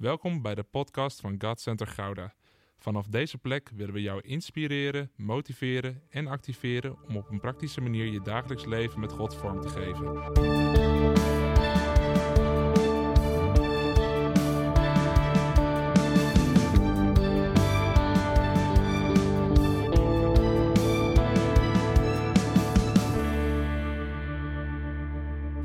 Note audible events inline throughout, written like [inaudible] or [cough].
Welkom bij de podcast van God Center Gouda. Vanaf deze plek willen we jou inspireren, motiveren en activeren om op een praktische manier je dagelijks leven met God vorm te geven.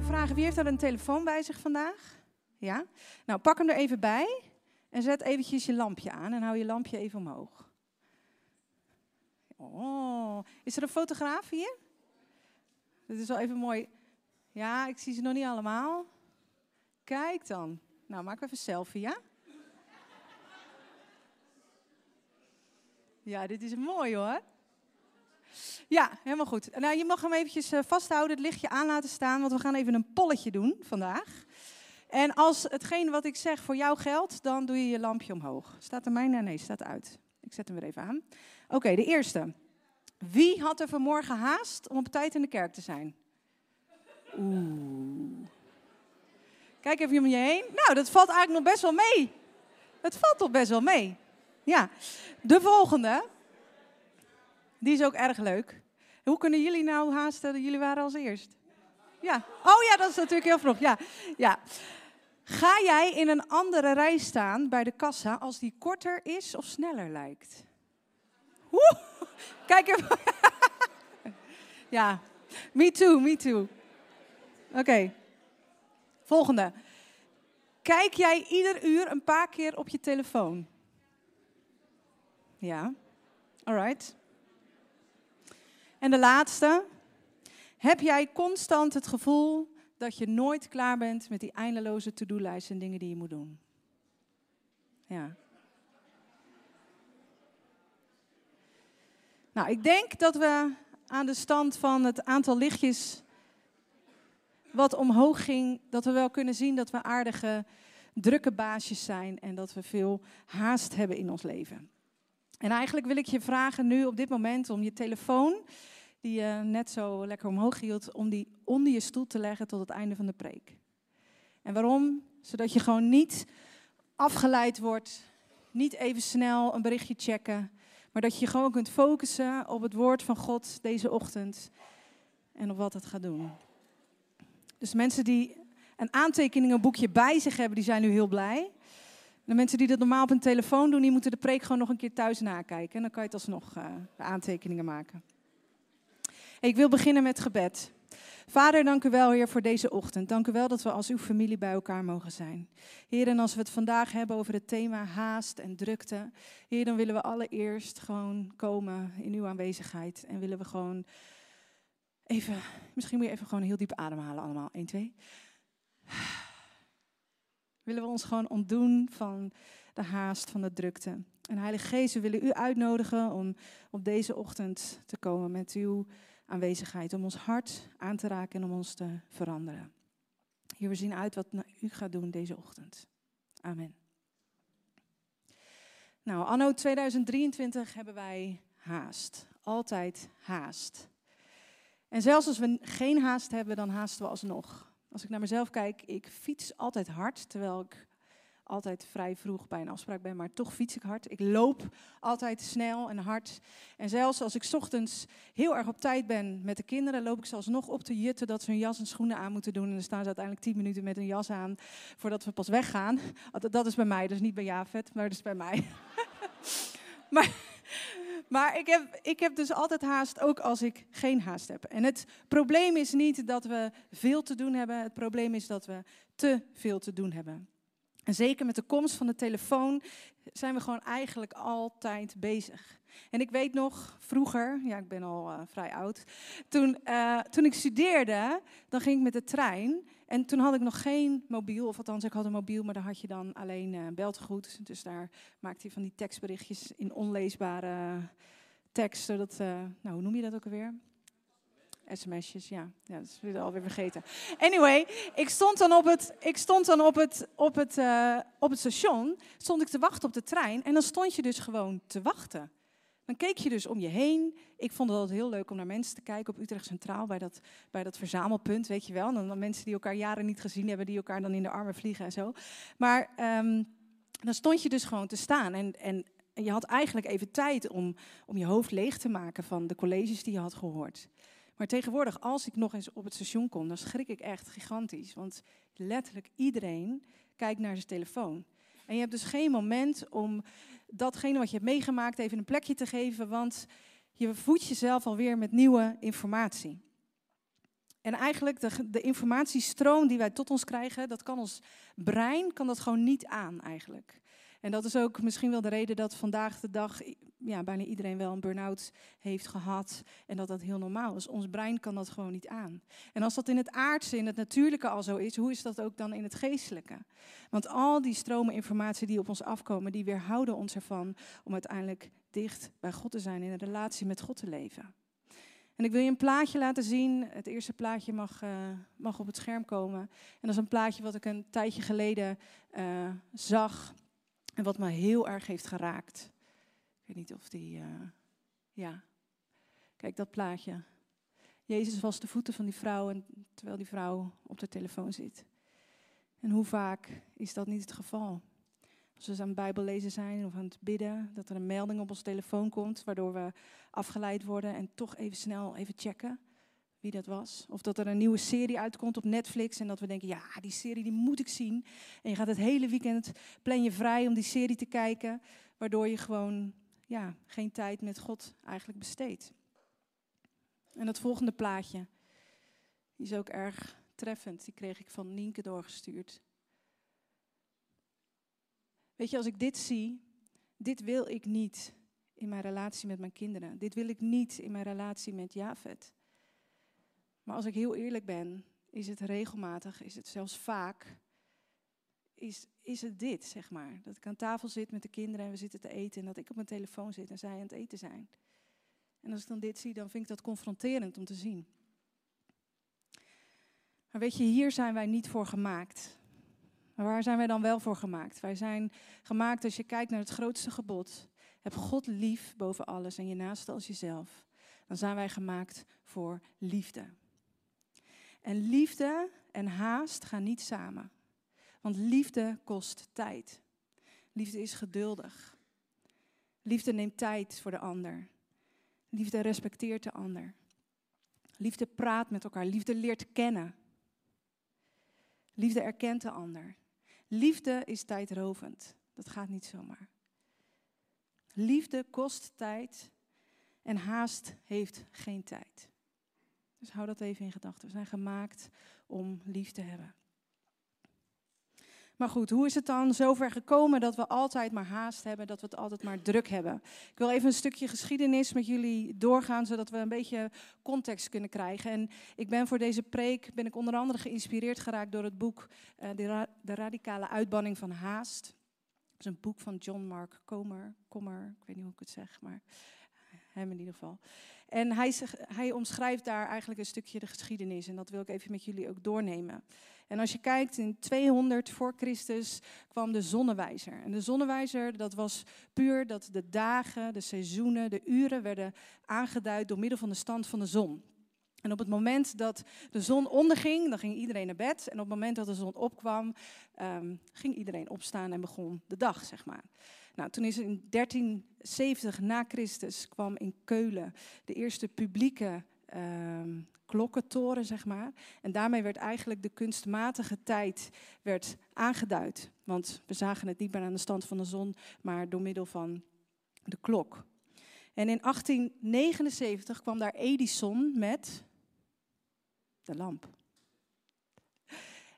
Vragen, wie heeft er een telefoon bij zich vandaag? Ja? Nou, pak hem er even bij en zet eventjes je lampje aan en hou je lampje even omhoog. Oh, is er een fotograaf hier? Dit is wel even mooi. Ja, ik zie ze nog niet allemaal. Kijk dan. Nou, maak even een selfie, ja? Ja, dit is mooi hoor. Ja, helemaal goed. Nou, je mag hem eventjes eh, vasthouden, het lichtje aan laten staan, want we gaan even een polletje doen vandaag. En als hetgeen wat ik zeg voor jou geldt, dan doe je je lampje omhoog. Staat er mij? Nee, nee, staat uit. Ik zet hem weer even aan. Oké, de eerste. Wie had er vanmorgen haast om op tijd in de kerk te zijn? Oeh. Kijk even om je heen. Nou, dat valt eigenlijk nog best wel mee. Het valt toch best wel mee. Ja. De volgende. Die is ook erg leuk. Hoe kunnen jullie nou haasten? Jullie waren als eerst. Ja. Oh ja, dat is natuurlijk heel vroeg. Ja. ja. Ga jij in een andere rij staan bij de kassa als die korter is of sneller lijkt? Woe! Kijk even. [laughs] ja. Me too, me too. Oké. Volgende. Kijk jij ieder uur een paar keer op je telefoon? Ja. Alright. En de laatste. Heb jij constant het gevoel dat je nooit klaar bent met die eindeloze to-do-lijst en dingen die je moet doen? Ja. Nou, ik denk dat we aan de stand van het aantal lichtjes wat omhoog ging, dat we wel kunnen zien dat we aardige, drukke baasjes zijn en dat we veel haast hebben in ons leven. En eigenlijk wil ik je vragen nu op dit moment om je telefoon die je net zo lekker omhoog hield, om die onder je stoel te leggen tot het einde van de preek. En waarom? Zodat je gewoon niet afgeleid wordt, niet even snel een berichtje checken, maar dat je gewoon kunt focussen op het woord van God deze ochtend en op wat het gaat doen. Dus mensen die een aantekeningenboekje bij zich hebben, die zijn nu heel blij. De mensen die dat normaal op een telefoon doen, die moeten de preek gewoon nog een keer thuis nakijken. En dan kan je het alsnog uh, aantekeningen maken. Ik wil beginnen met gebed. Vader, dank u wel, Heer, voor deze ochtend. Dank u wel dat we als uw familie bij elkaar mogen zijn. Heer, en als we het vandaag hebben over het thema haast en drukte, Heer, dan willen we allereerst gewoon komen in uw aanwezigheid. En willen we gewoon even, misschien moet je even gewoon heel diep ademhalen allemaal. 1, 2. Willen we ons gewoon ontdoen van de haast, van de drukte. En Heilige Geest, we willen u uitnodigen om op deze ochtend te komen met uw aanwezigheid. Om ons hart aan te raken en om ons te veranderen. Hier, we zien uit wat u gaat doen deze ochtend. Amen. Nou, anno 2023 hebben wij haast. Altijd haast. En zelfs als we geen haast hebben, dan haasten we alsnog. Als ik naar mezelf kijk, ik fiets altijd hard, terwijl ik altijd vrij vroeg bij een afspraak ben, maar toch fiets ik hard. Ik loop altijd snel en hard. En zelfs als ik ochtends heel erg op tijd ben met de kinderen, loop ik zelfs nog op te jutten dat ze hun jas en schoenen aan moeten doen. En dan staan ze uiteindelijk tien minuten met een jas aan voordat we pas weggaan. Dat is bij mij, dus niet bij Javet, maar dat is bij mij. [laughs] maar maar ik heb, ik heb dus altijd haast, ook als ik geen haast heb. En het probleem is niet dat we veel te doen hebben. Het probleem is dat we te veel te doen hebben. En zeker met de komst van de telefoon zijn we gewoon eigenlijk altijd bezig. En ik weet nog, vroeger, ja, ik ben al uh, vrij oud, toen, uh, toen ik studeerde, dan ging ik met de trein. En toen had ik nog geen mobiel, of althans, ik had een mobiel, maar daar had je dan alleen uh. Dus daar maakte je van die tekstberichtjes in onleesbare tekst, zodat, nou, hoe noem je dat ook alweer? SMS'jes, ja. ja. Dat is weer alweer vergeten. Anyway, ik stond dan op het, ik stond dan op het, op het, uh, op het station, stond ik te wachten op de trein. En dan stond je dus gewoon te wachten. Dan keek je dus om je heen. Ik vond het altijd heel leuk om naar mensen te kijken op Utrecht Centraal, bij dat, bij dat verzamelpunt, weet je wel. Dan mensen die elkaar jaren niet gezien hebben, die elkaar dan in de armen vliegen en zo. Maar... Um, dan stond je dus gewoon te staan. En, en, en je had eigenlijk even tijd om, om je hoofd leeg te maken van de colleges die je had gehoord. Maar tegenwoordig, als ik nog eens op het station kom, dan schrik ik echt gigantisch. Want letterlijk iedereen kijkt naar zijn telefoon. En je hebt dus geen moment om datgene wat je hebt meegemaakt even een plekje te geven, want je voedt jezelf alweer met nieuwe informatie. En eigenlijk de, de informatiestroom die wij tot ons krijgen, dat kan ons brein kan dat gewoon niet aan eigenlijk. En dat is ook misschien wel de reden dat vandaag de dag ja, bijna iedereen wel een burn-out heeft gehad. En dat dat heel normaal is. Ons brein kan dat gewoon niet aan. En als dat in het aardse, in het natuurlijke al zo is, hoe is dat ook dan in het geestelijke? Want al die stromen informatie die op ons afkomen, die weerhouden ons ervan om uiteindelijk dicht bij God te zijn, in een relatie met God te leven. En ik wil je een plaatje laten zien. Het eerste plaatje mag, uh, mag op het scherm komen. En dat is een plaatje wat ik een tijdje geleden uh, zag. En wat me heel erg heeft geraakt. Ik weet niet of die. Uh, ja. Kijk, dat plaatje. Jezus was de voeten van die vrouw en, terwijl die vrouw op de telefoon zit. En hoe vaak is dat niet het geval? Als we aan het Bijbel lezen zijn of aan het bidden, dat er een melding op ons telefoon komt, waardoor we afgeleid worden en toch even snel even checken wie dat was. Of dat er een nieuwe serie uitkomt op Netflix en dat we denken, ja, die serie die moet ik zien. En je gaat het hele weekend, plan je vrij om die serie te kijken, waardoor je gewoon ja, geen tijd met God eigenlijk besteedt. En het volgende plaatje, is ook erg treffend. Die kreeg ik van Nienke doorgestuurd. Weet je, als ik dit zie, dit wil ik niet in mijn relatie met mijn kinderen. Dit wil ik niet in mijn relatie met Javed. Maar als ik heel eerlijk ben, is het regelmatig, is het zelfs vaak, is, is het dit, zeg maar. Dat ik aan tafel zit met de kinderen en we zitten te eten en dat ik op mijn telefoon zit en zij aan het eten zijn. En als ik dan dit zie, dan vind ik dat confronterend om te zien. Maar weet je, hier zijn wij niet voor gemaakt. Maar waar zijn wij dan wel voor gemaakt? Wij zijn gemaakt, als je kijkt naar het grootste gebod, heb God lief boven alles en je naaste als jezelf. Dan zijn wij gemaakt voor liefde. En liefde en haast gaan niet samen. Want liefde kost tijd. Liefde is geduldig. Liefde neemt tijd voor de ander. Liefde respecteert de ander. Liefde praat met elkaar. Liefde leert kennen. Liefde erkent de ander. Liefde is tijdrovend. Dat gaat niet zomaar. Liefde kost tijd en haast heeft geen tijd. Dus hou dat even in gedachten. We zijn gemaakt om lief te hebben. Maar goed, hoe is het dan zover gekomen dat we altijd maar haast hebben, dat we het altijd maar druk hebben? Ik wil even een stukje geschiedenis met jullie doorgaan, zodat we een beetje context kunnen krijgen. En ik ben voor deze preek, ben ik onder andere geïnspireerd geraakt door het boek uh, de, de, radicale uitbanning van haast. Dat is een boek van John Mark Comer, Comer, ik weet niet hoe ik het zeg, maar hem in ieder geval. En hij, hij omschrijft daar eigenlijk een stukje de geschiedenis. En dat wil ik even met jullie ook doornemen. En als je kijkt, in 200 voor Christus kwam de zonnewijzer. En de zonnewijzer, dat was puur dat de dagen, de seizoenen, de uren werden aangeduid door middel van de stand van de zon. En op het moment dat de zon onderging, dan ging iedereen naar bed. En op het moment dat de zon opkwam, um, ging iedereen opstaan en begon de dag, zeg maar. Nou, toen is in 1370 na Christus kwam in Keulen de eerste publieke uh, klokkentoren, zeg maar. En daarmee werd eigenlijk de kunstmatige tijd werd aangeduid. Want we zagen het niet meer aan de stand van de zon, maar door middel van de klok. En in 1879 kwam daar Edison met de lamp.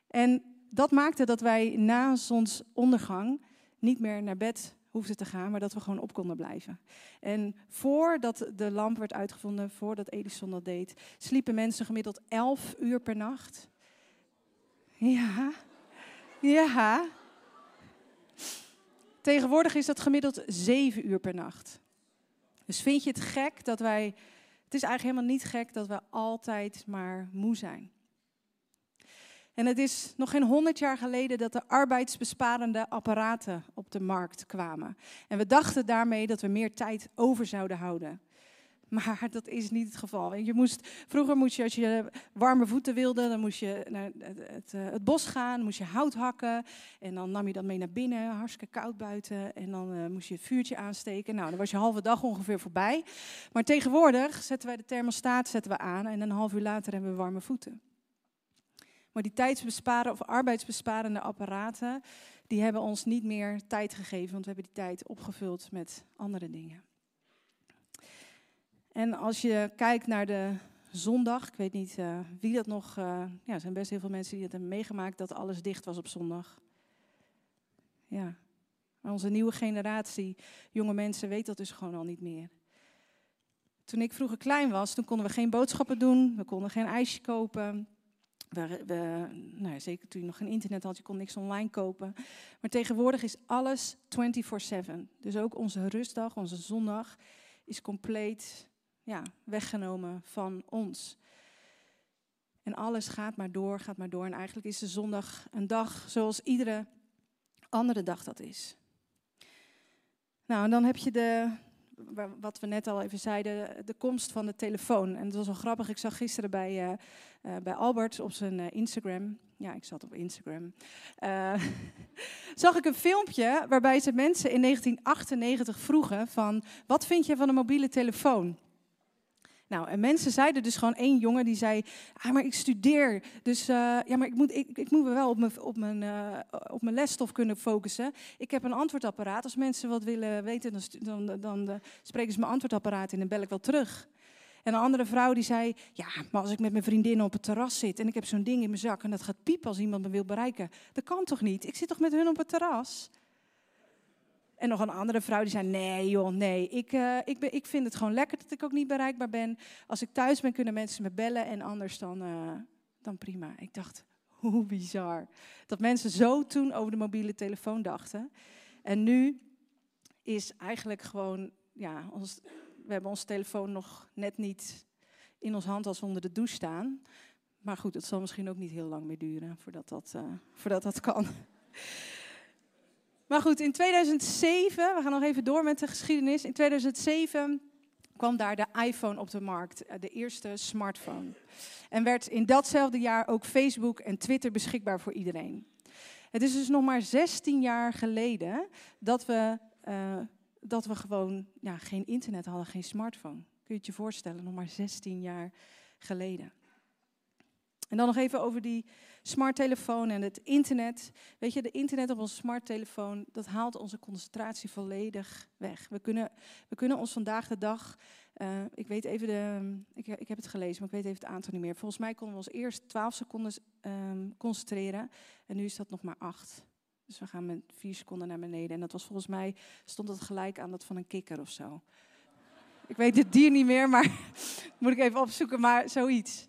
En dat maakte dat wij na zonsondergang niet meer naar bed te gaan, maar dat we gewoon op konden blijven. En voordat de lamp werd uitgevonden, voordat Edison dat deed, sliepen mensen gemiddeld 11 uur per nacht. Ja, ja. Tegenwoordig is dat gemiddeld 7 uur per nacht. Dus vind je het gek dat wij. Het is eigenlijk helemaal niet gek dat we altijd maar moe zijn. En het is nog geen honderd jaar geleden dat de arbeidsbesparende apparaten op de markt kwamen. En we dachten daarmee dat we meer tijd over zouden houden. Maar dat is niet het geval. Je moest, vroeger moest je, als je warme voeten wilde, dan moest je naar het, het, eh, bos gaan, moest je hout hakken. En dan nam je dat mee naar binnen, hartstikke koud buiten. En dan uh, moest je het vuurtje aansteken. Nou, dan was je halve dag ongeveer voorbij. Maar tegenwoordig zetten wij de thermostaat zetten we aan en een half uur later hebben we warme voeten. Maar die tijdsbesparen of arbeidsbesparende apparaten, die hebben ons niet meer tijd gegeven, want we hebben die tijd opgevuld met andere dingen. En als je kijkt naar de zondag, ik weet niet uh, wie dat nog, uh, ja, er zijn best heel veel mensen die het hebben meegemaakt dat alles dicht was op zondag. Ja, maar onze nieuwe generatie, jonge mensen, weet dat dus gewoon al niet meer. Toen ik vroeger klein was, toen konden we geen boodschappen doen, we konden geen ijsje kopen. We, we, nou, zeker toen je nog geen internet had, je kon niks online kopen. Maar tegenwoordig is alles 24/7. Dus ook onze rustdag, onze zondag, is compleet ja, weggenomen van ons. En alles gaat maar door, gaat maar door. En eigenlijk is de zondag een dag zoals iedere andere dag dat is. Nou, en dan heb je de, wat we net al even zeiden, de komst van de telefoon. En dat was wel grappig. Ik zag gisteren bij, uh, uh, bij Albert op zijn uh, Instagram. Ja, ik zat op Instagram. [laughs] zag ik een filmpje waarbij ze mensen in 1998 vroegen van... wat vind je van een mobiele telefoon? Nou, en mensen zeiden dus gewoon één jongen die zei, ah, maar ik studeer, dus uh, ja, maar ik moet, ik, ik moet me wel op mijn, op, mijn, uh, op mijn lesstof kunnen focussen. Ik heb een antwoordapparaat. Als mensen wat willen weten, dan, dan, dan uh, spreken ze mijn antwoordapparaat in en bel ik wel terug. En een andere vrouw die zei, ja, maar als ik met mijn vriendinnen op het terras zit en ik heb zo'n ding in mijn zak en dat gaat piepen als iemand me wil bereiken, dat kan toch niet? Ik zit toch met hun op het terras? En nog een andere vrouw die zei: Nee, joh, nee. Ik, uh, ik, ben, ik vind het gewoon lekker dat ik ook niet bereikbaar ben. Als ik thuis ben, kunnen mensen me bellen en anders dan, uh, dan prima. Ik dacht: [laughs] Hoe bizar. Dat mensen zo toen over de mobiele telefoon dachten. En nu is eigenlijk gewoon, ja, ons, we hebben onze telefoon nog net niet in ons hand als we onder de douche staan. Maar goed, het zal misschien ook niet heel lang meer duren voordat dat, uh, voordat dat kan. Maar goed, in 2007, we gaan nog even door met de geschiedenis. In 2007 kwam daar de iPhone op de markt, eh, de eerste smartphone. En werd in datzelfde jaar ook Facebook en Twitter beschikbaar voor iedereen. Het is dus nog maar 16 jaar geleden dat we, uh, dat we gewoon ja, geen internet hadden, geen smartphone. Kun je het je voorstellen, nog maar 16 jaar geleden. En dan nog even over die smarttelefoon en het internet. Weet je, de internet op onze smarttelefoon, dat haalt onze concentratie volledig weg. We kunnen, we kunnen ons vandaag de dag, uh, ik weet even de, ik, ik, heb het gelezen, maar ik weet even het aantal niet meer. Volgens mij konden we ons eerst 12 seconden um, concentreren en nu is dat nog maar 8. Dus we gaan met 4 seconden naar beneden. En dat was volgens mij, stond dat gelijk aan dat van een kikker of zo. Ik weet het dier niet meer, maar [laughs] moet ik even opzoeken, maar zoiets.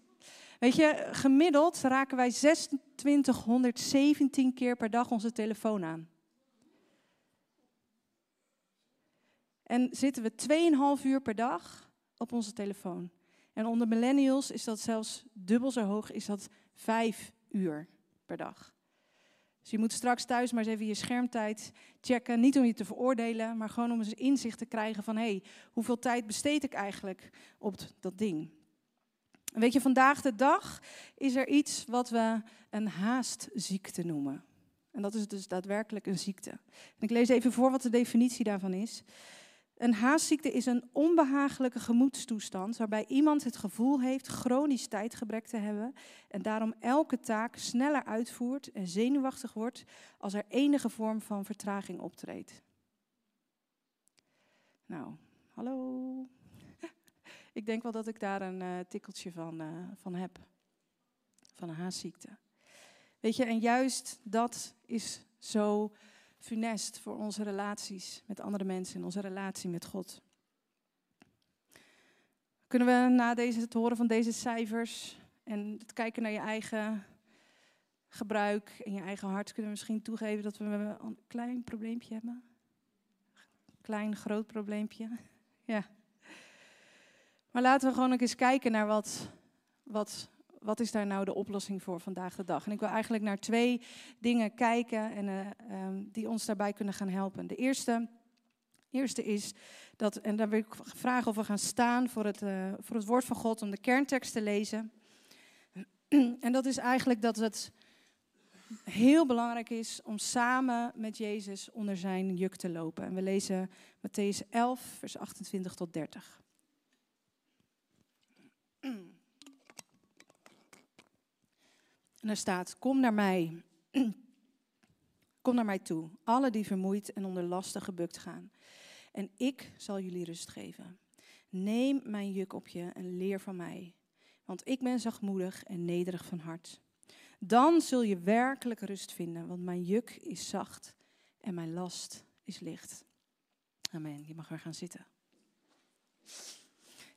Weet je, gemiddeld raken wij 2617 keer per dag onze telefoon aan. En zitten we 2,5 uur per dag op onze telefoon. En onder millennials is dat zelfs dubbel zo hoog, is dat 5 uur per dag. Dus je moet straks thuis maar eens even je schermtijd checken. Niet om je te veroordelen, maar gewoon om eens inzicht te krijgen van... hé, hey, hoeveel tijd besteed ik eigenlijk op dat ding? Weet je, vandaag de dag is er iets wat we een haastziekte noemen. En dat is dus daadwerkelijk een ziekte. Ik lees even voor wat de definitie daarvan is. Een haastziekte is een onbehagelijke gemoedstoestand waarbij iemand het gevoel heeft chronisch tijdgebrek te hebben en daarom elke taak sneller uitvoert en zenuwachtig wordt als er enige vorm van vertraging optreedt. Nou, hallo. Ik denk wel dat ik daar een uh, tikkeltje van, uh, van heb. Van een haastziekte. Weet je, en juist dat is zo funest voor onze relaties met andere mensen en onze relatie met God. Kunnen we na deze, het horen van deze cijfers en het kijken naar je eigen gebruik en je eigen hart, kunnen we misschien toegeven dat we een klein probleempje hebben? Klein, groot probleempje. Ja. Maar laten we gewoon ook eens kijken naar wat, wat, wat is daar nou de oplossing voor vandaag de dag. En ik wil eigenlijk naar twee dingen kijken en, uh, um, die ons daarbij kunnen gaan helpen. De eerste Eerste is dat, en daar wil ik vragen of we gaan staan voor het, uh, voor het woord van God om de kerntekst te lezen. [clears throat] En dat is eigenlijk dat het heel belangrijk is om samen met Jezus onder zijn juk te lopen. En we lezen Matthäus 11, vers 28 tot 30. En daar staat: Kom naar mij. Kom naar mij toe, alle die vermoeid en onder lasten gebukt gaan. En ik zal jullie rust geven. Neem mijn juk op je en leer van mij. Want ik ben zachtmoedig en nederig van hart. Dan zul je werkelijk rust vinden, want mijn juk is zacht en mijn last is licht. Amen. Je mag weer gaan zitten.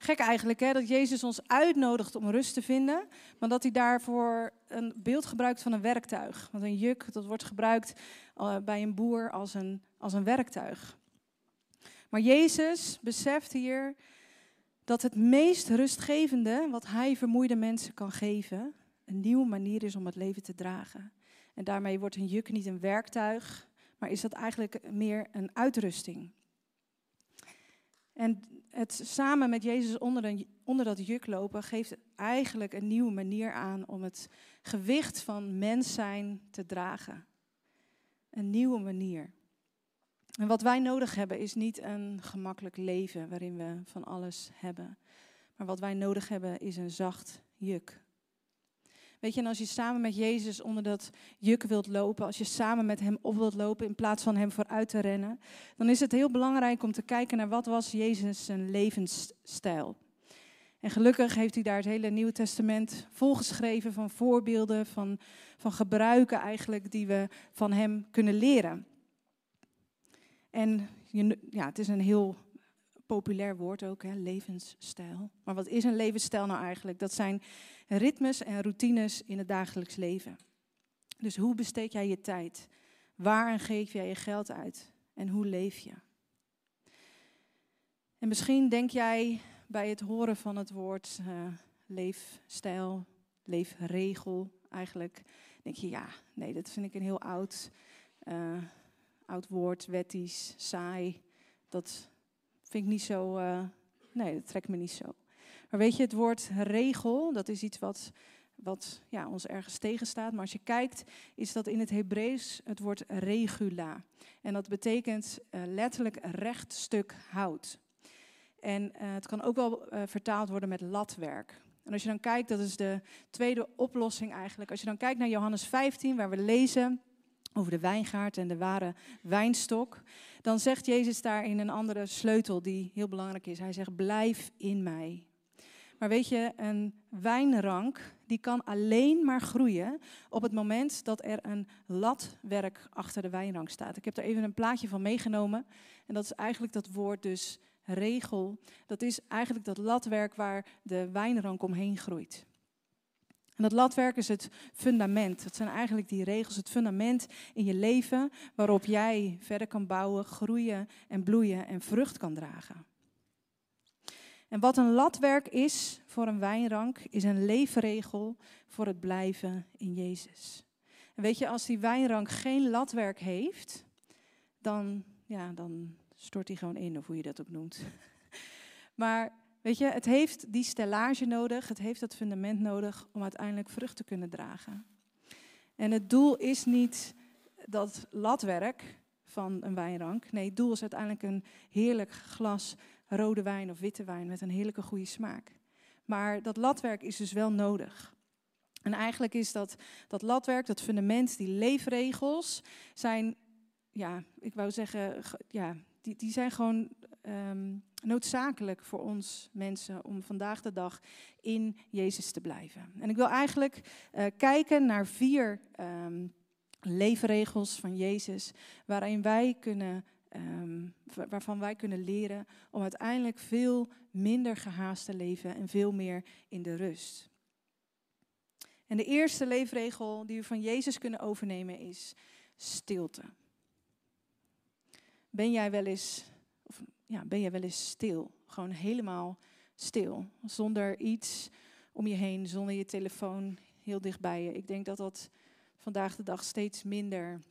Gek eigenlijk hè, dat Jezus ons uitnodigt om rust te vinden, maar dat hij daarvoor een beeld gebruikt van een werktuig. Want een juk, dat wordt gebruikt uh, bij een boer als een, als een werktuig. Maar Jezus beseft hier dat het meest rustgevende wat hij vermoeide mensen kan geven, een nieuwe manier is om het leven te dragen. En daarmee wordt een juk niet een werktuig, maar is dat eigenlijk meer een uitrusting. En het samen met Jezus onder, onder dat juk lopen geeft eigenlijk een nieuwe manier aan om het gewicht van mens zijn te dragen. Een nieuwe manier. En wat wij nodig hebben is niet een gemakkelijk leven waarin we van alles hebben. Maar wat wij nodig hebben is een zacht juk. Weet je, en als je samen met Jezus onder dat juk wilt lopen, als je samen met Hem op wilt lopen in plaats van Hem vooruit te rennen, dan is het heel belangrijk om te kijken naar wat was Jezus zijn levensstijl. En gelukkig heeft hij daar het hele Nieuwe Testament volgeschreven van voorbeelden, van, van gebruiken eigenlijk die we van Hem kunnen leren. En ja, het is een heel populair woord ook, hè, levensstijl. Maar wat is een levensstijl nou eigenlijk? Dat zijn ritmes en routines in het dagelijks leven. Dus hoe besteed jij je tijd? Waar geef jij je geld uit? En hoe leef je? En misschien denk jij bij het horen van het woord uh, leefstijl, leefregel eigenlijk, denk je ja, nee, dat vind ik een heel oud, uh, oud woord, wettisch, saai. Dat vind ik niet zo, uh, nee, dat trekt me niet zo. Maar weet je, het woord regel, dat is iets wat, wat ja, ons ergens tegenstaat. Maar als je kijkt, is dat in het Hebreeuws het woord regula. En dat betekent uh, letterlijk rechtstuk hout. En uh, het kan ook wel vertaald worden met latwerk. En als je dan kijkt, dat is de tweede oplossing eigenlijk. Als je dan kijkt naar Johannes 15, waar we lezen over de wijngaard en de ware wijnstok, dan zegt Jezus daar in een andere sleutel die heel belangrijk is. Hij zegt: Blijf in mij. Maar weet je, een wijnrank die kan alleen maar groeien op het moment dat er een latwerk achter de wijnrank staat. Ik heb er even een plaatje van meegenomen. En dat is eigenlijk dat woord dus regel. Dat is eigenlijk dat latwerk waar de wijnrank omheen groeit. En dat latwerk is het fundament. Dat zijn eigenlijk die regels, het fundament in je leven waarop jij verder kan bouwen, groeien en bloeien en vrucht kan dragen. En wat een latwerk is voor een wijnrank, is een leefregel voor het blijven in Jezus. En weet je, als die wijnrank geen latwerk heeft, dan, ja, dan stort hij gewoon in, of hoe je dat ook noemt. [laughs] Maar weet je, het heeft die stellage nodig, het heeft dat fundament nodig om uiteindelijk vrucht te kunnen dragen. En het doel is niet dat latwerk van een wijnrank. Nee, het doel is uiteindelijk een heerlijk glas rode wijn of witte wijn met een heerlijke goede smaak. Maar dat latwerk is dus wel nodig. En eigenlijk is dat, dat latwerk, dat fundament, die leefregels, zijn, ja, ik wou zeggen, ja, die, die zijn gewoon um, noodzakelijk voor ons mensen om vandaag de dag in Jezus te blijven. En ik wil eigenlijk uh, kijken naar vier um, leefregels van Jezus, waarin wij kunnen um, waarvan wij kunnen leren om uiteindelijk veel minder gehaast te leven en veel meer in de rust. En de eerste leefregel die we van Jezus kunnen overnemen is stilte. Ben jij wel eens, of, ja, ben jij wel eens stil? Gewoon helemaal stil, zonder iets om je heen, zonder je telefoon heel dicht bij je. Ik denk dat dat vandaag de dag steeds minder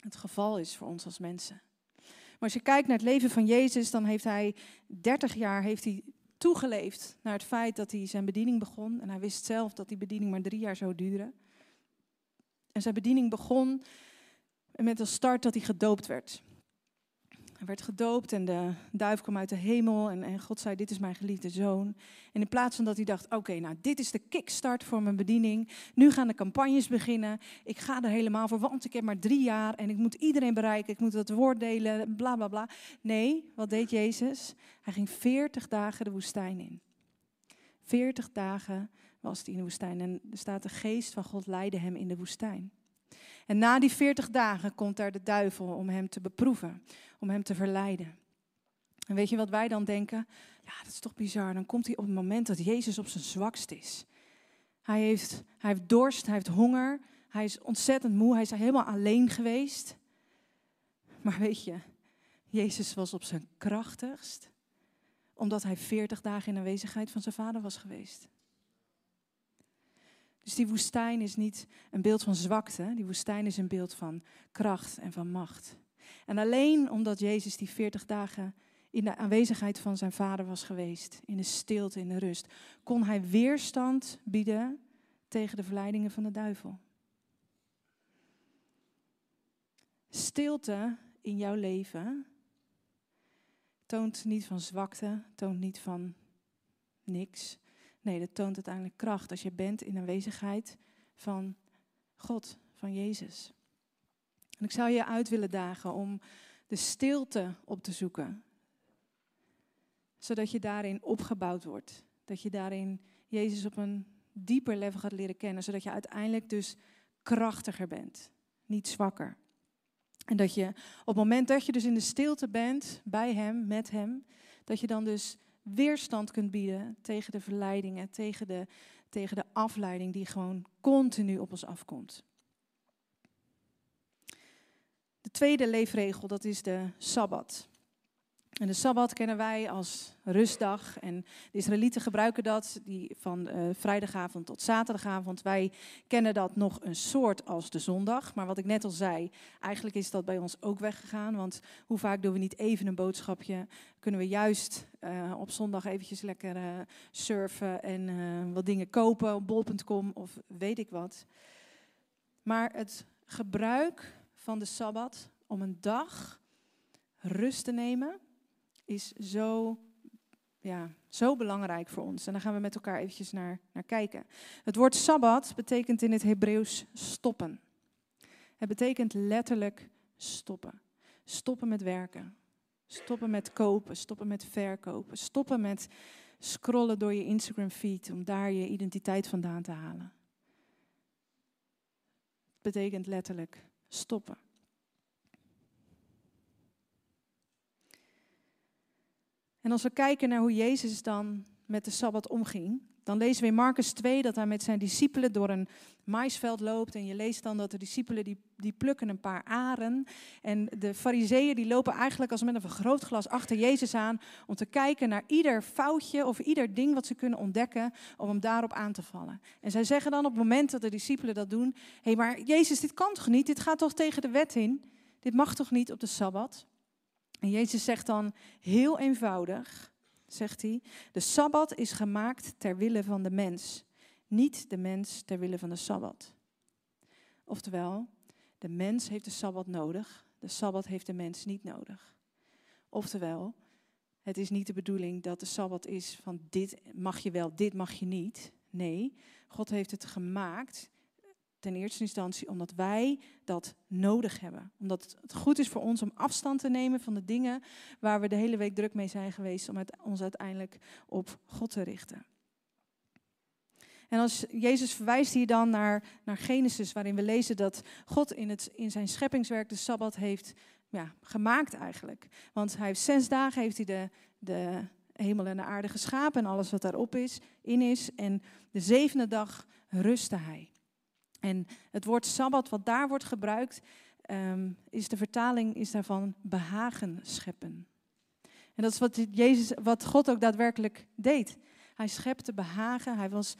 het geval is voor ons als mensen. Maar als je kijkt naar het leven van Jezus, dan heeft hij 30 jaar heeft hij toegeleefd naar het feit dat hij zijn bediening begon. En hij wist zelf dat die bediening maar drie jaar zou duren. En zijn bediening begon met als start dat hij gedoopt werd. Werd gedoopt en de duif kwam uit de hemel en, en God zei, dit is mijn geliefde zoon. En in plaats van dat hij dacht, oké, nou dit is de kickstart voor mijn bediening. Nu gaan de campagnes beginnen. Ik ga er helemaal voor, want ik heb maar drie jaar en ik moet iedereen bereiken. Ik moet het woord delen, bla bla bla. Nee, wat deed Jezus? Hij ging 40 dagen de woestijn in. 40 dagen was hij in de woestijn en er staat de geest van God leidde hem in de woestijn. En na die 40 dagen komt daar de duivel om hem te beproeven, om hem te verleiden. En weet je wat wij dan denken? Ja, dat is toch bizar. Dan komt hij op het moment dat Jezus op zijn zwakst is. Hij heeft, hij heeft dorst, hij heeft honger, hij is ontzettend moe, hij is helemaal alleen geweest. Maar weet je, Jezus was op zijn krachtigst, omdat hij 40 dagen in aanwezigheid van zijn vader was geweest. Dus die woestijn is niet een beeld van zwakte, die woestijn is een beeld van kracht en van macht. En alleen omdat Jezus die 40 dagen in de aanwezigheid van zijn vader was geweest, in de stilte, in de rust, kon hij weerstand bieden tegen de verleidingen van de duivel. Stilte in jouw leven toont niet van zwakte, toont niet van niks, Nee, dat toont uiteindelijk kracht als je bent in aanwezigheid van God, van Jezus. En ik zou je uit willen dagen om de stilte op te zoeken. Zodat je daarin opgebouwd wordt. Dat je daarin Jezus op een dieper level gaat leren kennen. Zodat je uiteindelijk dus krachtiger bent, niet zwakker. En dat je op het moment dat je dus in de stilte bent, bij Hem, met Hem, dat je dan dus weerstand kunt bieden tegen de verleidingen, tegen de, tegen de afleiding die gewoon continu op ons afkomt. De tweede leefregel, dat is de Sabbat. En de Sabbat kennen wij als rustdag. En de Israëlieten gebruiken dat die van uh, vrijdagavond tot zaterdagavond. Wij kennen dat nog een soort als de zondag. Maar wat ik net al zei, eigenlijk is dat bij ons ook weggegaan. Want hoe vaak doen we niet even een boodschapje? Kunnen we juist uh, op zondag eventjes lekker uh, surfen en wat dingen kopen op bol.com of weet ik wat. Maar het gebruik van de Sabbat om een dag rust te nemen is zo, ja, zo belangrijk voor ons. En daar gaan we met elkaar eventjes naar, naar kijken. Het woord Sabbat betekent in het Hebreeuws stoppen. Het betekent letterlijk stoppen. Stoppen met werken. Stoppen met kopen, stoppen met verkopen, stoppen met scrollen door je Instagram feed om daar je identiteit vandaan te halen. Het betekent letterlijk stoppen. En als we kijken naar hoe Jezus dan met de Sabbat omging, dan lezen we in Marcus 2 dat hij met zijn discipelen door een maisveld loopt. En je leest dan dat de discipelen die, die plukken een paar aren. En de fariseeën die lopen eigenlijk als met een vergrootglas achter Jezus aan om te kijken naar ieder foutje of ieder ding wat ze kunnen ontdekken om hem daarop aan te vallen. En zij zeggen dan op het moment dat de discipelen dat doen, hé hey, maar Jezus dit kan toch niet? Dit gaat toch tegen de wet in? Dit mag toch niet op de Sabbat? En Jezus zegt dan heel eenvoudig, zegt hij, de Sabbat is gemaakt ter wille van de mens, niet de mens ter wille van de Sabbat. Oftewel, de mens heeft de Sabbat nodig, de Sabbat heeft de mens niet nodig. Oftewel, het is niet de bedoeling dat de Sabbat is van dit mag je wel, dit mag je niet. Nee, God heeft het gemaakt ten eerste instantie omdat wij dat nodig hebben. Omdat het goed is voor ons om afstand te nemen van de dingen waar we de hele week druk mee zijn geweest, om ons uiteindelijk op God te richten. En als Jezus verwijst hier dan naar, naar Genesis, waarin we lezen dat God in, het, in zijn scheppingswerk de Sabbat heeft ja, gemaakt eigenlijk. Want hij heeft zes dagen heeft hij de, de hemel en de aarde geschapen en alles wat daarop is, in is. En de zevende dag rustte hij. En het woord sabbat wat daar wordt gebruikt, ehm, is de vertaling is daarvan behagen scheppen. En dat is wat, Jezus, wat God ook daadwerkelijk deed. Hij schepte behagen, hij was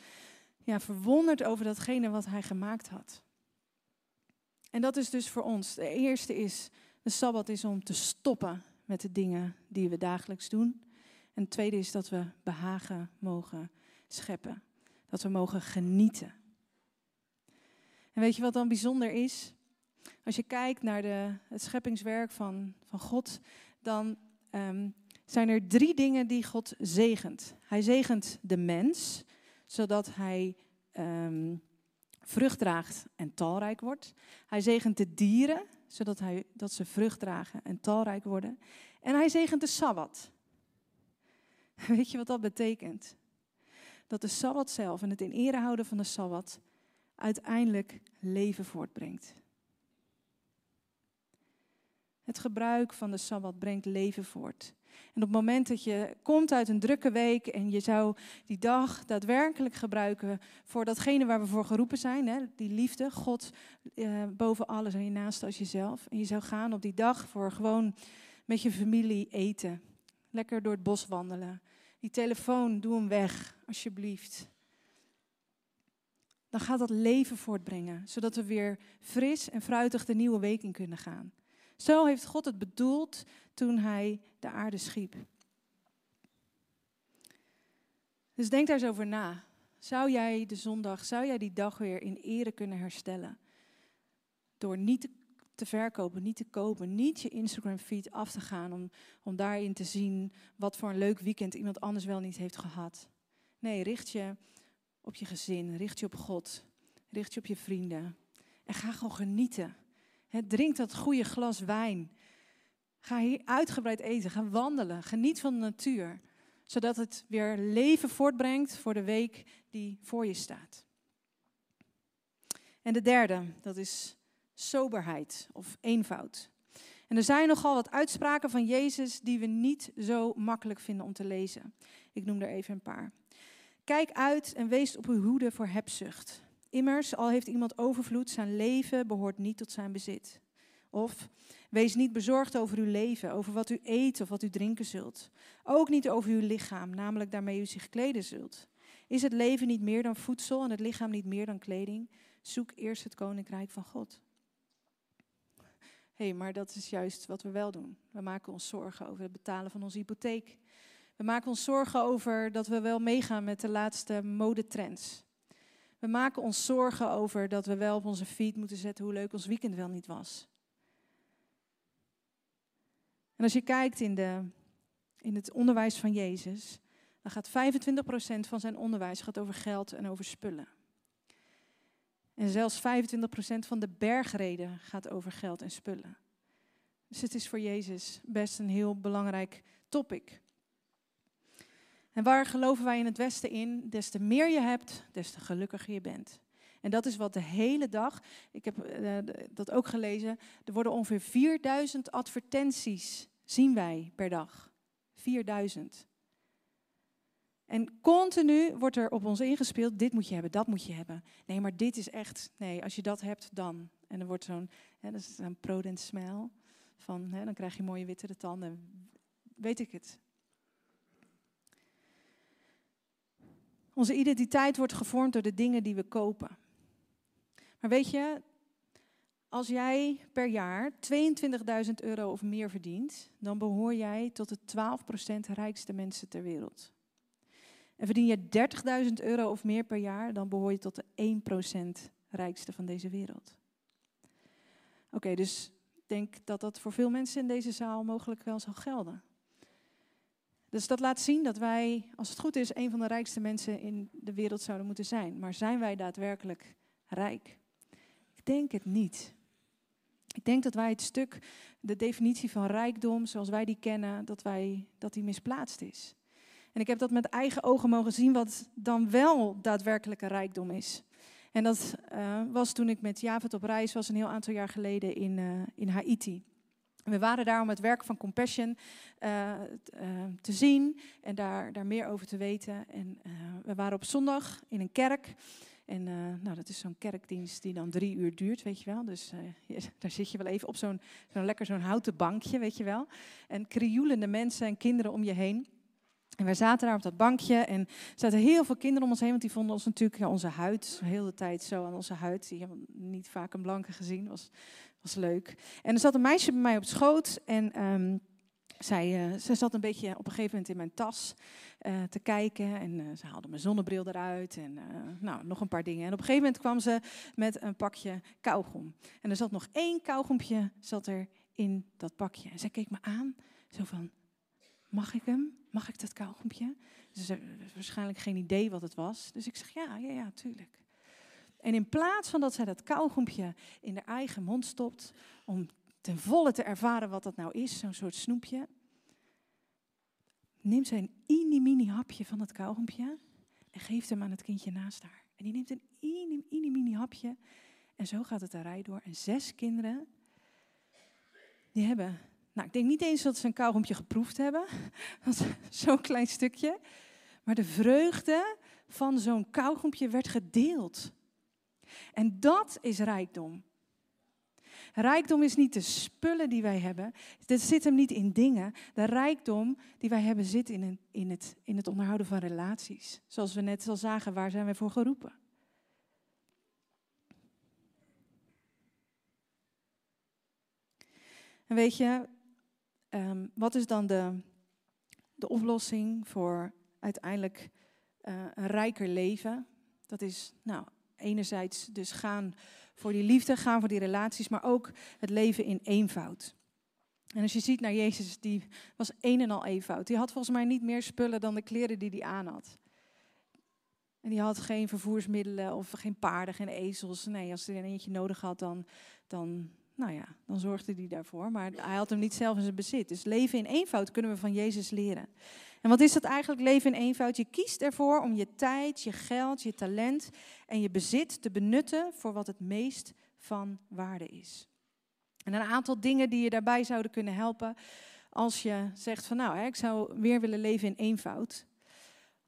ja, verwonderd over datgene wat hij gemaakt had. En dat is dus voor ons. De eerste is De Sabbat is om te stoppen met de dingen die we dagelijks doen. En het tweede is dat we behagen mogen scheppen. Dat we mogen genieten. En weet je wat dan bijzonder is? Als je kijkt naar de, het scheppingswerk van, van God, dan um, zijn er drie dingen die God zegent. Hij zegent de mens, zodat hij um, vrucht draagt en talrijk wordt. Hij zegent de dieren, zodat hij, dat ze vrucht dragen en talrijk worden. En hij zegent de Sabbat. [laughs] Weet je wat dat betekent? Dat de Sabbat zelf en het in ere houden van de Sabbat uiteindelijk leven voortbrengt. Het gebruik van de Sabbat brengt leven voort. En op het moment dat je komt uit een drukke week en je zou die dag daadwerkelijk gebruiken voor datgene waar we voor geroepen zijn, hè, die liefde, God eh, boven alles en je naaste als jezelf. En je zou gaan op die dag voor gewoon met je familie eten. Lekker door het bos wandelen. Die telefoon, doe hem weg, alsjeblieft. Dan gaat dat leven voortbrengen, zodat we weer fris en fruitig de nieuwe week in kunnen gaan. Zo heeft God het bedoeld toen hij de aarde schiep. Dus denk daar eens over na. Zou jij de zondag, zou jij die dag weer in ere kunnen herstellen? Door niet te verkopen, niet te kopen, niet je Instagram feed af te gaan om, om daarin te zien wat voor een leuk weekend iemand anders wel niet heeft gehad. Nee, richt je op je gezin, richt je op God, richt je op je vrienden en ga gewoon genieten. drink dat goede glas wijn. Ga hier uitgebreid eten, ga wandelen, geniet van de natuur, zodat het weer leven voortbrengt voor de week die voor je staat. En de derde, dat is soberheid of eenvoud. En er zijn nogal wat uitspraken van Jezus die we niet zo makkelijk vinden om te lezen. Ik noem er even een paar. Kijk uit en wees op uw hoede voor hebzucht. Immers, al heeft iemand overvloed, zijn leven behoort niet tot zijn bezit. Of wees niet bezorgd over uw leven, over wat u eet of wat u drinken zult. Ook niet over uw lichaam, namelijk daarmee u zich kleden zult. Is het leven niet meer dan voedsel en het lichaam niet meer dan kleding? Zoek eerst het koninkrijk van God. Hé, hey, maar dat is juist wat we wel doen. We maken ons zorgen over het betalen van onze hypotheek. We maken ons zorgen over dat we wel meegaan met de laatste modetrends. We maken ons zorgen over dat we wel op onze feed moeten zetten hoe leuk ons weekend wel niet was. En als je kijkt in, de, in het onderwijs van Jezus, dan gaat 25% van zijn onderwijs gaat over geld en over spullen. En zelfs 25% van de bergreden gaat over geld en spullen. Dus het is voor Jezus best een heel belangrijk topic. En waar geloven wij in het Westen in? Des te meer je hebt, des te gelukkiger je bent. En dat is wat de hele dag, ik heb uh, dat ook gelezen, er worden ongeveer 4000 advertenties, zien wij per dag. 4000. En continu wordt er op ons ingespeeld, dit moet je hebben, dat moet je hebben. Nee, maar dit is echt, nee, als je dat hebt, dan. En er wordt zo'n, dat is een prodent smile, van, hè, dan krijg je mooie witte tanden, weet ik het. Onze identiteit wordt gevormd door de dingen die we kopen. Maar weet je, als jij per jaar 22.000 euro of meer verdient, dan behoor jij tot de 12% rijkste mensen ter wereld. En verdien je 30.000 euro of meer per jaar, dan behoor je tot de 1% rijkste van deze wereld. Oké, dus ik denk dat dat voor veel mensen in deze zaal mogelijk wel zal gelden. Dus dat laat zien dat wij, als het goed is, een van de rijkste mensen in de wereld zouden moeten zijn. Maar zijn wij daadwerkelijk rijk? Ik denk het niet. Ik denk dat wij het stuk, de definitie van rijkdom, zoals wij die kennen, dat, wij, dat die misplaatst is. En ik heb dat met eigen ogen mogen zien wat dan wel daadwerkelijke rijkdom is. En dat uh, was toen ik met Javed op reis was, een heel aantal jaar geleden in, uh, in Haiti. We waren daar om het werk van Compassion uh, te zien en daar, daar meer over te weten. En we waren op zondag in een kerk. En nou, dat is zo'n kerkdienst die dan drie uur duurt, weet je wel. Dus [laughs] daar zit je wel even op zo'n lekker zo'n houten bankje, weet je wel. En krioelende mensen en kinderen om je heen. En wij zaten daar op dat bankje en er zaten heel veel kinderen om ons heen, want die vonden ons natuurlijk ja, onze huid, de hele tijd zo aan onze huid. Die hebben niet vaak een blanke gezien, was, was leuk. En er zat een meisje bij mij op schoot en ehm, zij, uh, zij zat een beetje op een gegeven moment in mijn tas uh, te kijken. En uh, ze haalde mijn zonnebril eruit en nou, nog een paar dingen. En op een gegeven moment kwam ze met een pakje kauwgom. En er zat nog één kauwgompje zat er in dat pakje. En zij keek me aan, zo van, mag ik hem? Mag ik dat kauwgompje? Ze had waarschijnlijk geen idee wat het was. Dus ik zeg, ja, ja, ja, tuurlijk. En in plaats van dat zij dat kauwgompje in haar eigen mond stopt, om ten volle te ervaren wat dat nou is, zo'n soort snoepje, neemt zij een mini-mini hapje van dat kauwgompje en geeft hem aan het kindje naast haar. En die neemt een mini-mini hapje en zo gaat het de rij door. En zes kinderen, die hebben, nou ik denk niet eens dat ze een kauwgompje geproefd hebben, [laughs] [laughs] zo'n klein stukje, maar de vreugde van zo'n kauwgompje werd gedeeld. En dat is rijkdom. Rijkdom is niet de spullen die wij hebben. Dat zit hem niet in dingen. De rijkdom die wij hebben zit in, een, in, het, in het onderhouden van relaties. Zoals we net al zagen, waar zijn wij voor geroepen? En weet je, um, wat is dan de, de oplossing voor uiteindelijk uh, een rijker leven? Dat is, nou, enerzijds dus gaan voor die liefde, gaan voor die relaties, maar ook het leven in eenvoud. En als je ziet naar Jezus, die was een en al eenvoud. Die had volgens mij niet meer spullen dan de kleren die hij aan had. En die had geen vervoersmiddelen of geen paarden, geen ezels. Nee, als hij er eentje nodig had, dan, dan, nou ja, dan zorgde hij daarvoor. Maar hij had hem niet zelf in zijn bezit. Dus leven in eenvoud kunnen we van Jezus leren. En wat is dat eigenlijk, leven in eenvoud? Je kiest ervoor om je tijd, je geld, je talent en je bezit te benutten voor wat het meest van waarde is. En een aantal dingen die je daarbij zouden kunnen helpen als je zegt van nou, ik zou weer willen leven in eenvoud.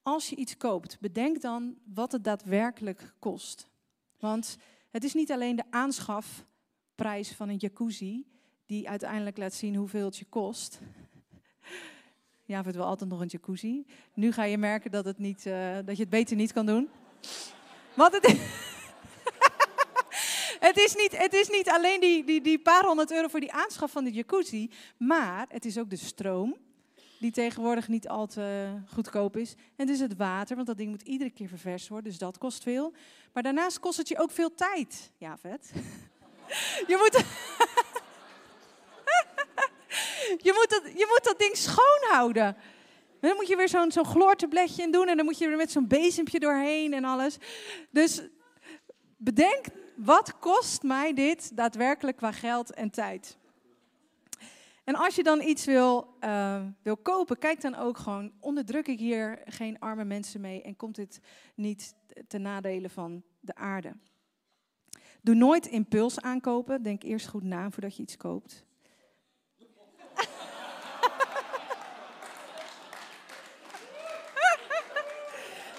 Als je iets koopt, bedenk dan wat het daadwerkelijk kost. Want het is niet alleen de aanschafprijs van een jacuzzi die uiteindelijk laat zien hoeveel het je kost. Ja, het wel altijd nog een jacuzzi. Nu ga je merken dat, het niet, uh, dat je het beter niet kan doen. Want het, [laughs] het, is, niet, het is niet alleen die, die, die paar honderd euro voor die aanschaf van de jacuzzi, maar het is ook de stroom, die tegenwoordig niet al te goedkoop is. En het is het water, want dat ding moet iedere keer ververst worden, dus dat kost veel. Maar daarnaast kost het je ook veel tijd. Ja, vet. [laughs] Je moet... [laughs] Je moet dat, je moet dat ding schoonhouden. dan moet je weer zo'n zo'n in doen en dan moet je er met zo'n bezempje doorheen en alles. Dus bedenk, wat kost mij dit daadwerkelijk qua geld en tijd? En als je dan iets wil, uh, wil kopen, kijk dan ook gewoon, onderdruk ik hier geen arme mensen mee en komt dit niet ten nadele van de aarde? Doe nooit impuls aankopen, denk eerst goed na voordat je iets koopt.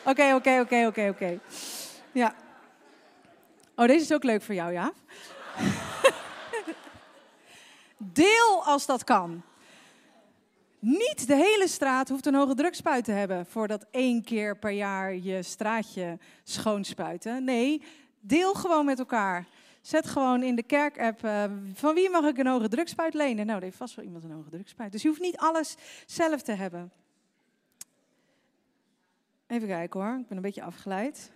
Oké, oké, oké, oké, oké. Ja. Oh, deze is ook leuk voor jou, ja? [laughs] Deel als dat kan. Niet de hele straat hoeft een hoge drukspuit te hebben voordat één keer per jaar je straatje schoonspuiten. Nee, deel gewoon met elkaar. Zet gewoon in de kerk-app, uh, van wie mag ik een hoge drukspuit lenen? Nou, er heeft vast wel iemand een hoge drukspuit. Dus je hoeft niet alles zelf te hebben. Even kijken hoor, ik ben een beetje afgeleid.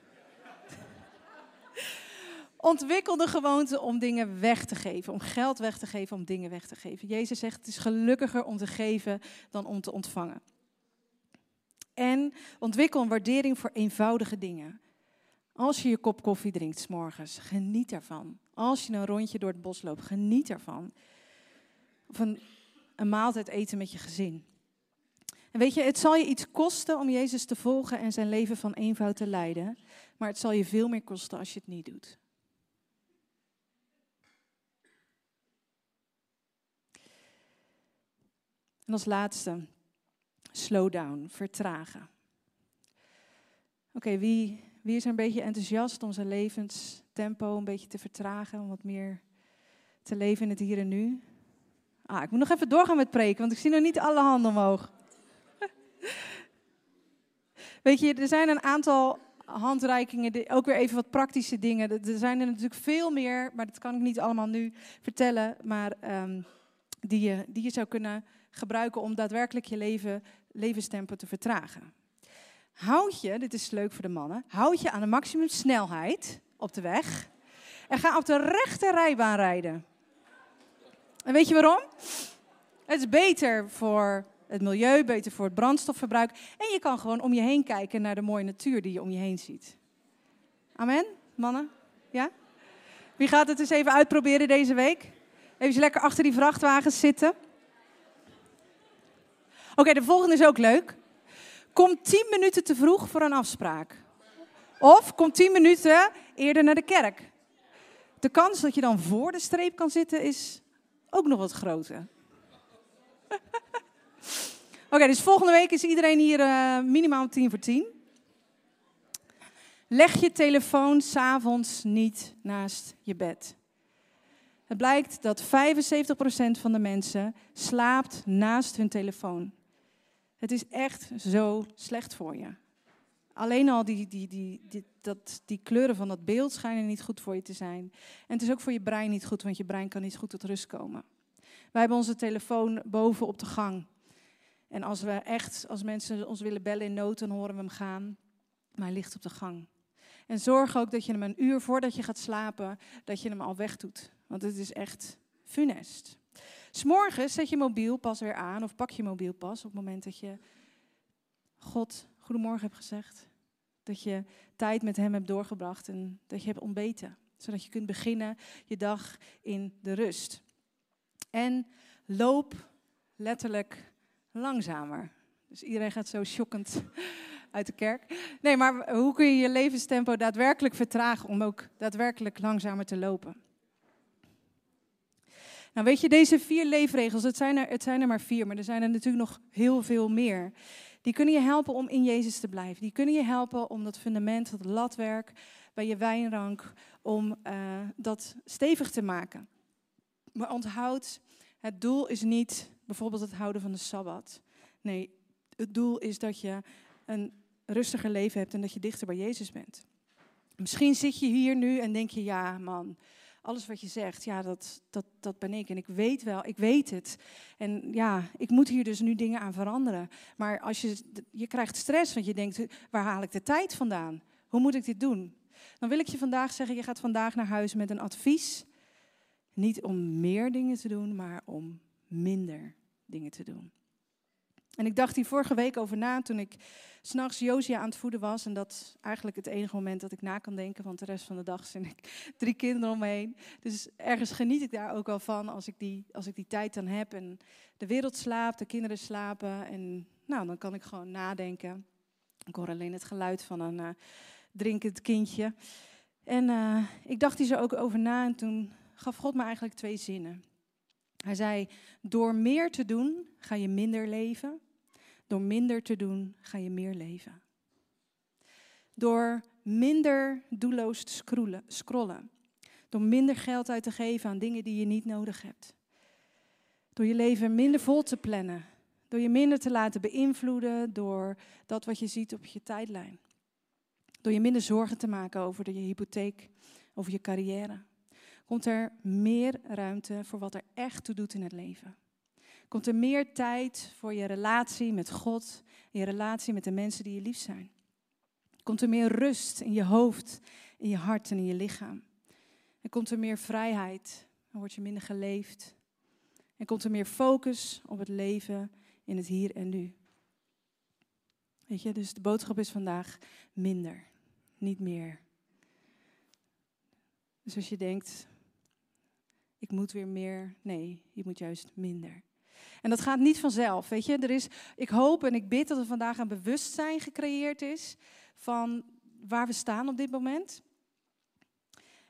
[laughs] Ontwikkel de gewoonte om dingen weg te geven, om geld weg te geven, om dingen weg te geven. Jezus zegt het is gelukkiger om te geven dan om te ontvangen. En ontwikkel een waardering voor eenvoudige dingen. Als je je kop koffie drinkt s morgens, geniet ervan. Als je een rondje door het bos loopt, geniet ervan. Of een, een maaltijd eten met je gezin. Weet je, het zal je iets kosten om Jezus te volgen en zijn leven van eenvoud te leiden, maar het zal je veel meer kosten als je het niet doet. En als laatste, slow down, vertragen. Oké, wie, wie is er een beetje enthousiast om zijn levenstempo een beetje te vertragen, om wat meer te leven in het hier en nu? Ah, ik moet nog even doorgaan met preken, want ik zie nog niet alle handen omhoog. Weet je, er zijn een aantal handreikingen, ook weer even wat praktische dingen. Er zijn er natuurlijk veel meer, maar dat kan ik niet allemaal nu vertellen. Maar ehm, die, je, die je zou kunnen gebruiken om daadwerkelijk je leven, levenstempo te vertragen. Houd je, dit is leuk voor de mannen, houd je aan de maximum snelheid op de weg en ga op de rechte rijbaan rijden. En weet je waarom? Het is beter voor het milieu, beter voor het brandstofverbruik. En je kan gewoon om je heen kijken naar de mooie natuur die je om je heen ziet. Amen, mannen? Ja? Wie gaat het eens even uitproberen deze week? Even lekker achter die vrachtwagens zitten. Oké, de volgende is ook leuk. Kom 10 minuten te vroeg voor een afspraak. Of kom 10 minuten eerder naar de kerk. De kans dat je dan voor de streep kan zitten is ook nog wat groter. [laughs] Oké, dus volgende week is iedereen hier uh, minimaal tien voor tien. Leg je telefoon s'avonds niet naast je bed. Het blijkt dat 75% van de mensen slaapt naast hun telefoon. Het is echt zo slecht voor je. Alleen al die, die, die, die, dat, die kleuren van dat beeld schijnen niet goed voor je te zijn. En het is ook voor je brein niet goed, want je brein kan niet goed tot rust komen. Wij hebben onze telefoon boven op de gang. En als we echt, als mensen ons willen bellen in nood, dan horen we hem gaan. Maar ligt op de gang. En zorg ook dat je hem een uur voordat je gaat slapen, dat je hem al wegdoet. Want het is echt funest. S'morgens zet je mobiel pas weer aan of pak je mobiel pas op het moment dat je God goedemorgen hebt gezegd. Dat je tijd met hem hebt doorgebracht en dat je hebt ontbeten. Zodat je kunt beginnen je dag in de rust. En loop letterlijk langzamer. Dus iedereen gaat zo shockend [laughs] uit de kerk. Nee, maar hoe kun je je levenstempo daadwerkelijk vertragen om ook daadwerkelijk langzamer te lopen? Nou weet je, deze vier leefregels, het zijn, er, het zijn er maar vier, maar er zijn er natuurlijk nog heel veel meer. Die kunnen je helpen om in Jezus te blijven. Die kunnen je helpen om dat fundament, dat latwerk bij je wijnrank, om uh, dat stevig te maken. Maar onthoud, het doel is niet bijvoorbeeld het houden van de Sabbat. Nee, het doel is dat je een rustiger leven hebt en dat je dichter bij Jezus bent. Misschien zit je hier nu en denk je, ja man, alles wat je zegt, ja, dat, dat, dat ben ik. En ik weet wel, ik weet het. En ja, ik moet hier dus nu dingen aan veranderen. Maar als je, je krijgt stress, want je denkt, waar haal ik de tijd vandaan? Hoe moet ik dit doen? Dan wil ik je vandaag zeggen, je gaat vandaag naar huis met een advies. Niet om meer dingen te doen, maar om minder dingen te doen. En ik dacht hier vorige week over na toen ik s'nachts Josia aan het voeden was. En dat is eigenlijk het enige moment dat ik na kan denken, want de rest van de dag zijn ik [laughs] drie kinderen om me heen. Dus ergens geniet ik daar ook wel van als ik die, als ik die tijd dan heb. En de wereld slaapt, de kinderen slapen. En nou, dan kan ik gewoon nadenken. Ik hoor alleen het geluid van een uh, drinkend kindje. En uh, ik dacht hier zo ook over na en toen gaf God me eigenlijk twee zinnen. Hij zei, door meer te doen ga je minder leven. Door minder te doen ga je meer leven. Door minder doelloos te scrollen. Door minder geld uit te geven aan dingen die je niet nodig hebt. Door je leven minder vol te plannen. Door je minder te laten beïnvloeden door dat wat je ziet op je tijdlijn. Door je minder zorgen te maken over je hypotheek, over je carrière komt er meer ruimte voor wat er echt toe doet in het leven. Komt er meer tijd voor je relatie met God, je relatie met de mensen die je lief zijn. Komt er meer rust in je hoofd, in je hart en in je lichaam. En komt er meer vrijheid, dan word je minder geleefd. En komt er meer focus op het leven in het hier en nu. Weet je, dus de boodschap is vandaag minder, niet meer. Dus als je denkt, ik moet weer meer. Nee, je moet juist minder. En dat gaat niet vanzelf, weet je. Er is, ik hoop en ik bid dat er vandaag een bewustzijn gecreëerd is van waar we staan op dit moment.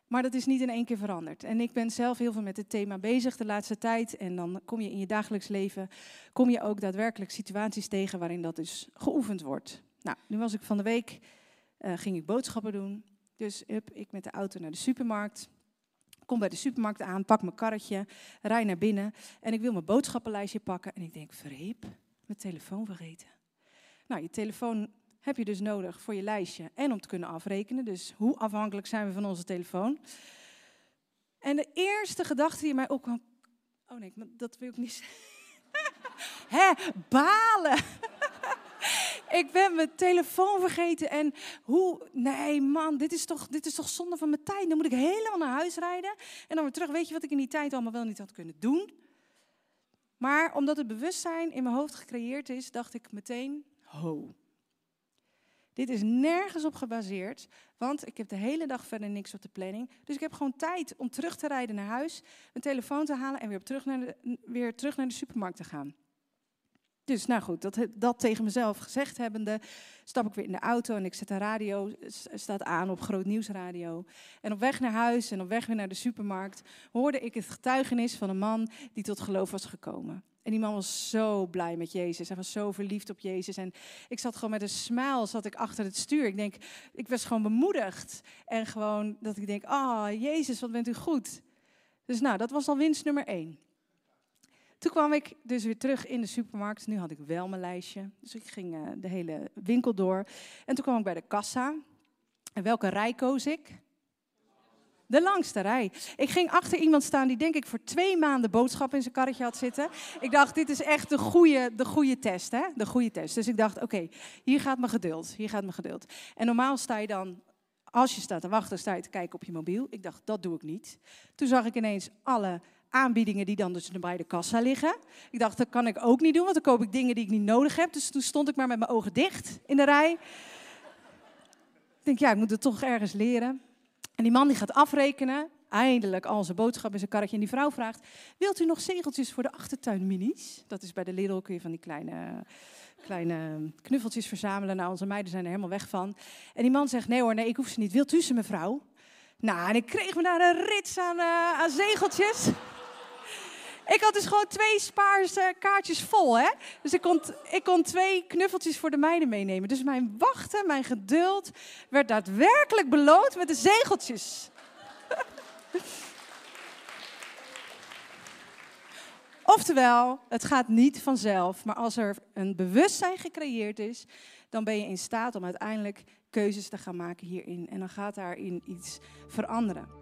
Maar dat is niet in één keer veranderd. En ik ben zelf heel veel met het thema bezig de laatste tijd. En dan kom je in je dagelijks leven, kom je ook daadwerkelijk situaties tegen waarin dat dus geoefend wordt. Nou, nu was ik van de week, uh, ging ik boodschappen doen. Dus up, ik met de auto naar de supermarkt. Kom bij de supermarkt aan, pak mijn karretje, rij naar binnen en ik wil mijn boodschappenlijstje pakken. En ik denk, verhip, mijn telefoon vergeten. Nou, je telefoon heb je dus nodig voor je lijstje en om te kunnen afrekenen. Dus hoe afhankelijk zijn we van onze telefoon? En de eerste gedachte die mij opkwam. Oh nee, dat wil ik niet zeggen. [laughs] Hè, balen. Ik ben mijn telefoon vergeten en hoe, nee man, dit is, toch, dit is toch zonde van mijn tijd. Dan moet ik helemaal naar huis rijden en dan weer terug. Weet je wat ik in die tijd allemaal wel niet had kunnen doen? Maar omdat het bewustzijn in mijn hoofd gecreëerd is, dacht ik meteen, ho. Dit is nergens op gebaseerd, want ik heb de hele dag verder niks op de planning. Dus ik heb gewoon tijd om terug te rijden naar huis, een telefoon te halen en weer, terug, naar de, weer terug naar de supermarkt te gaan. Dus nou goed, dat, dat tegen mezelf gezegd hebbende, stap ik weer in de auto en ik zet de radio, staat aan op Groot Nieuwsradio. En op weg naar huis en op weg weer naar de supermarkt hoorde ik het getuigenis van een man die tot geloof was gekomen. En die man was zo blij met Jezus. Hij was zo verliefd op Jezus. En ik zat gewoon met een smile zat ik achter het stuur. Ik denk, ik was gewoon bemoedigd. En gewoon dat ik denk, ah, oh, Jezus, wat bent u goed. Dus nou, dat was al winst nummer één. Toen kwam ik dus weer terug in de supermarkt. Nu had ik wel mijn lijstje. Dus ik ging uh, de hele winkel door. En toen kwam ik bij de kassa. En welke rij koos ik? De langste rij. Ik ging achter iemand staan die denk ik voor twee maanden boodschap in zijn karretje had zitten. Ik dacht, dit is echt de goede, de goede test, hè? De goede test. Dus ik dacht, oké, hier gaat mijn geduld. Hier gaat mijn geduld. En normaal sta je dan, als je staat te wachten, sta je te kijken op je mobiel. Ik dacht, dat doe ik niet. Toen zag ik ineens alle aanbiedingen die dan dus bij de kassa liggen. Ik dacht, dat kan ik ook niet doen, want dan koop ik dingen die ik niet nodig heb. Dus toen stond ik maar met mijn ogen dicht in de rij. Ik denk, ja, ik moet het toch ergens leren. En die man die gaat afrekenen, eindelijk al zijn boodschap in zijn karretje. En die vrouw vraagt, wilt u nog zegeltjes voor de achtertuin minis? Dat is bij de Lidl, kun je van die kleine, kleine knuffeltjes verzamelen. Nou, onze meiden zijn er helemaal weg van. En die man zegt, nee hoor, nee, ik hoef ze niet. Wilt u ze, mevrouw? Nou, en ik kreeg me daar een rits aan, uh, aan zegeltjes. Ik had dus gewoon twee spaarse kaartjes vol, hè? Dus ik kon, ik kon twee knuffeltjes voor de meiden meenemen. Dus mijn wachten, mijn geduld werd daadwerkelijk beloond met de zegeltjes. [laughs] Oftewel, het gaat niet vanzelf, maar als er een bewustzijn gecreëerd is, dan ben je in staat om uiteindelijk keuzes te gaan maken hierin. En dan gaat daarin iets veranderen.